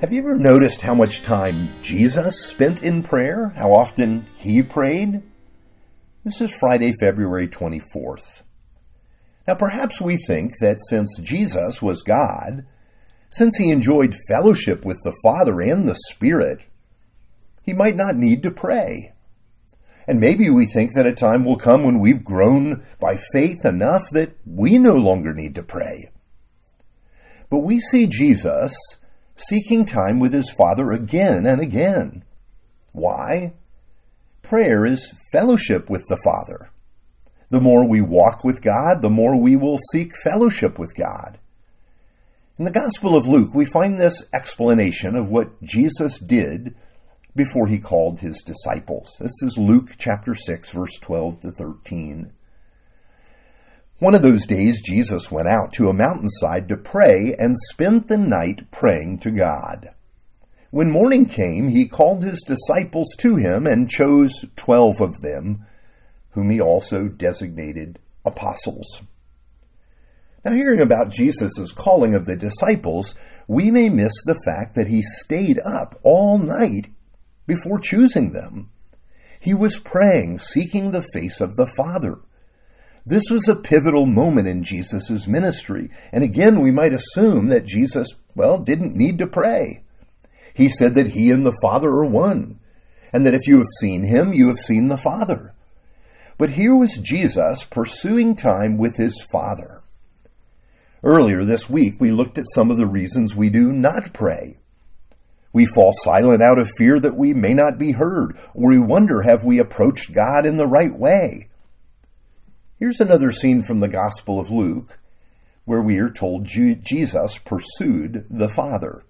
Have you ever noticed how much time Jesus spent in prayer? How often he prayed? This is Friday, February 24th. Now, perhaps we think that since Jesus was God, since he enjoyed fellowship with the Father and the Spirit, he might not need to pray. And maybe we think that a time will come when we've grown by faith enough that we no longer need to pray. But we see Jesus seeking time with his Father again and again. Why? Prayer is fellowship with the Father. The more we walk with God, the more we will seek fellowship with God. In the Gospel of Luke, we find this explanation of what Jesus did before he called his disciples. This is Luke chapter 6, verse 12 to 13. One of those days, Jesus went out to a mountainside to pray and spent the night praying to God. When morning came, he called his disciples to him and chose twelve of them, whom he also designated apostles. Now, hearing about Jesus' calling of the disciples, we may miss the fact that he stayed up all night before choosing them. He was praying, seeking the face of the Father. This was a pivotal moment in Jesus' ministry, and again we might assume that Jesus, well, didn't need to pray. He said that he and the Father are one, and that if you have seen him, you have seen the Father. But here was Jesus pursuing time with his Father. Earlier this week, we looked at some of the reasons we do not pray. We fall silent out of fear that we may not be heard, or we wonder have we approached God in the right way? Here's another scene from the Gospel of Luke where we are told Jesus pursued the Father.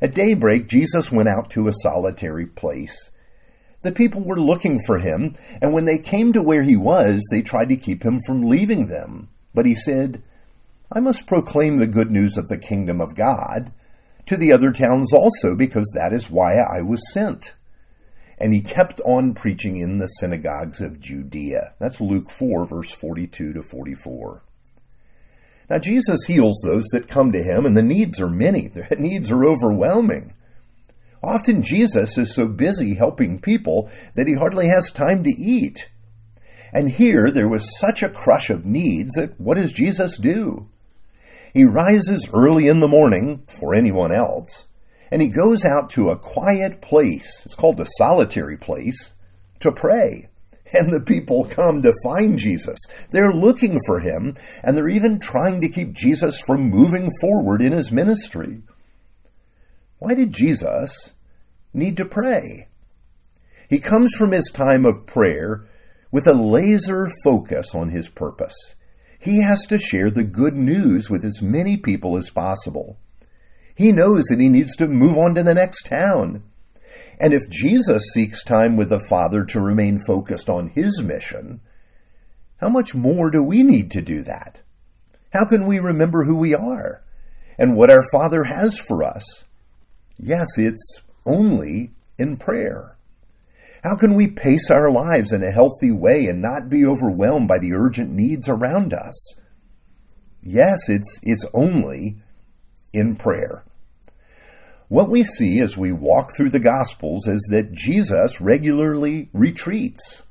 At daybreak, Jesus went out to a solitary place. The people were looking for him, and when they came to where he was, they tried to keep him from leaving them. But he said, I must proclaim the good news of the kingdom of God to the other towns also, because that is why I was sent. And he kept on preaching in the synagogues of Judea. That's Luke 4, verse 42 to 44. Now, Jesus heals those that come to him, and the needs are many. The needs are overwhelming. Often, Jesus is so busy helping people that he hardly has time to eat. And here, there was such a crush of needs that what does Jesus do? He rises early in the morning for anyone else, and he goes out to a quiet place. It's called the solitary place to pray. And the people come to find Jesus. They're looking for him, and they're even trying to keep Jesus from moving forward in his ministry. Why did Jesus need to pray? He comes from his time of prayer with a laser focus on his purpose. He has to share the good news with as many people as possible. He knows that he needs to move on to the next town. And if Jesus seeks time with the Father to remain focused on his mission, how much more do we need to do that? How can we remember who we are and what our Father has for us? Yes, it's only in prayer. How can we pace our lives in a healthy way and not be overwhelmed by the urgent needs around us? Yes, it's, it's only in prayer. What we see as we walk through the Gospels is that Jesus regularly retreats.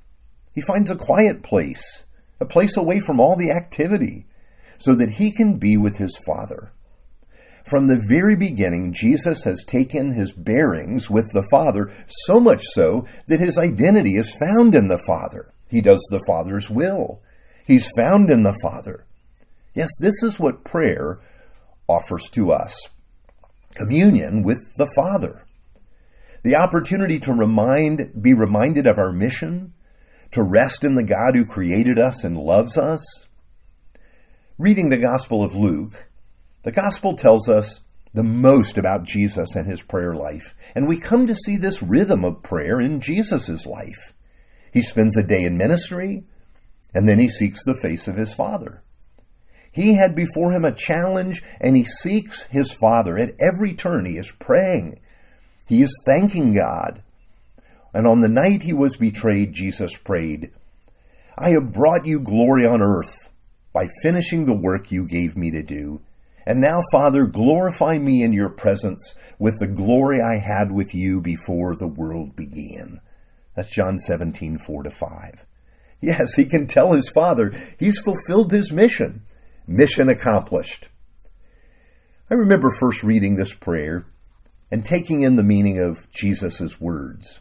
He finds a quiet place, a place away from all the activity, so that he can be with his Father. From the very beginning, Jesus has taken his bearings with the Father, so much so that his identity is found in the Father. He does the Father's will. He's found in the Father. Yes, this is what prayer offers to us communion with the Father. The opportunity to remind, be reminded of our mission, to rest in the God who created us and loves us. Reading the Gospel of Luke, the gospel tells us the most about Jesus and his prayer life, and we come to see this rhythm of prayer in Jesus' life. He spends a day in ministry, and then he seeks the face of his Father. He had before him a challenge, and he seeks his Father. At every turn, he is praying. He is thanking God. And on the night he was betrayed, Jesus prayed, I have brought you glory on earth by finishing the work you gave me to do. And now, Father, glorify me in your presence with the glory I had with you before the world began. That's John 17, 4 to 5. Yes, he can tell his Father he's fulfilled his mission. Mission accomplished. I remember first reading this prayer and taking in the meaning of Jesus' words.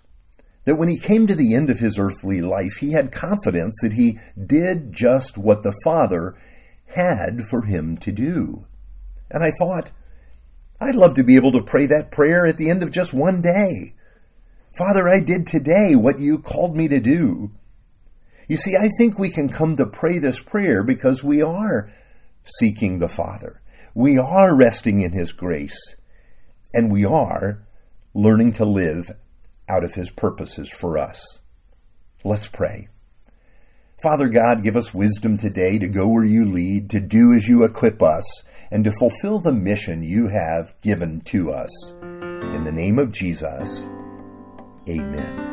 That when he came to the end of his earthly life, he had confidence that he did just what the Father had for him to do. And I thought, I'd love to be able to pray that prayer at the end of just one day. Father, I did today what you called me to do. You see, I think we can come to pray this prayer because we are seeking the Father. We are resting in His grace. And we are learning to live out of His purposes for us. Let's pray. Father God, give us wisdom today to go where you lead, to do as you equip us, and to fulfill the mission you have given to us. In the name of Jesus, amen.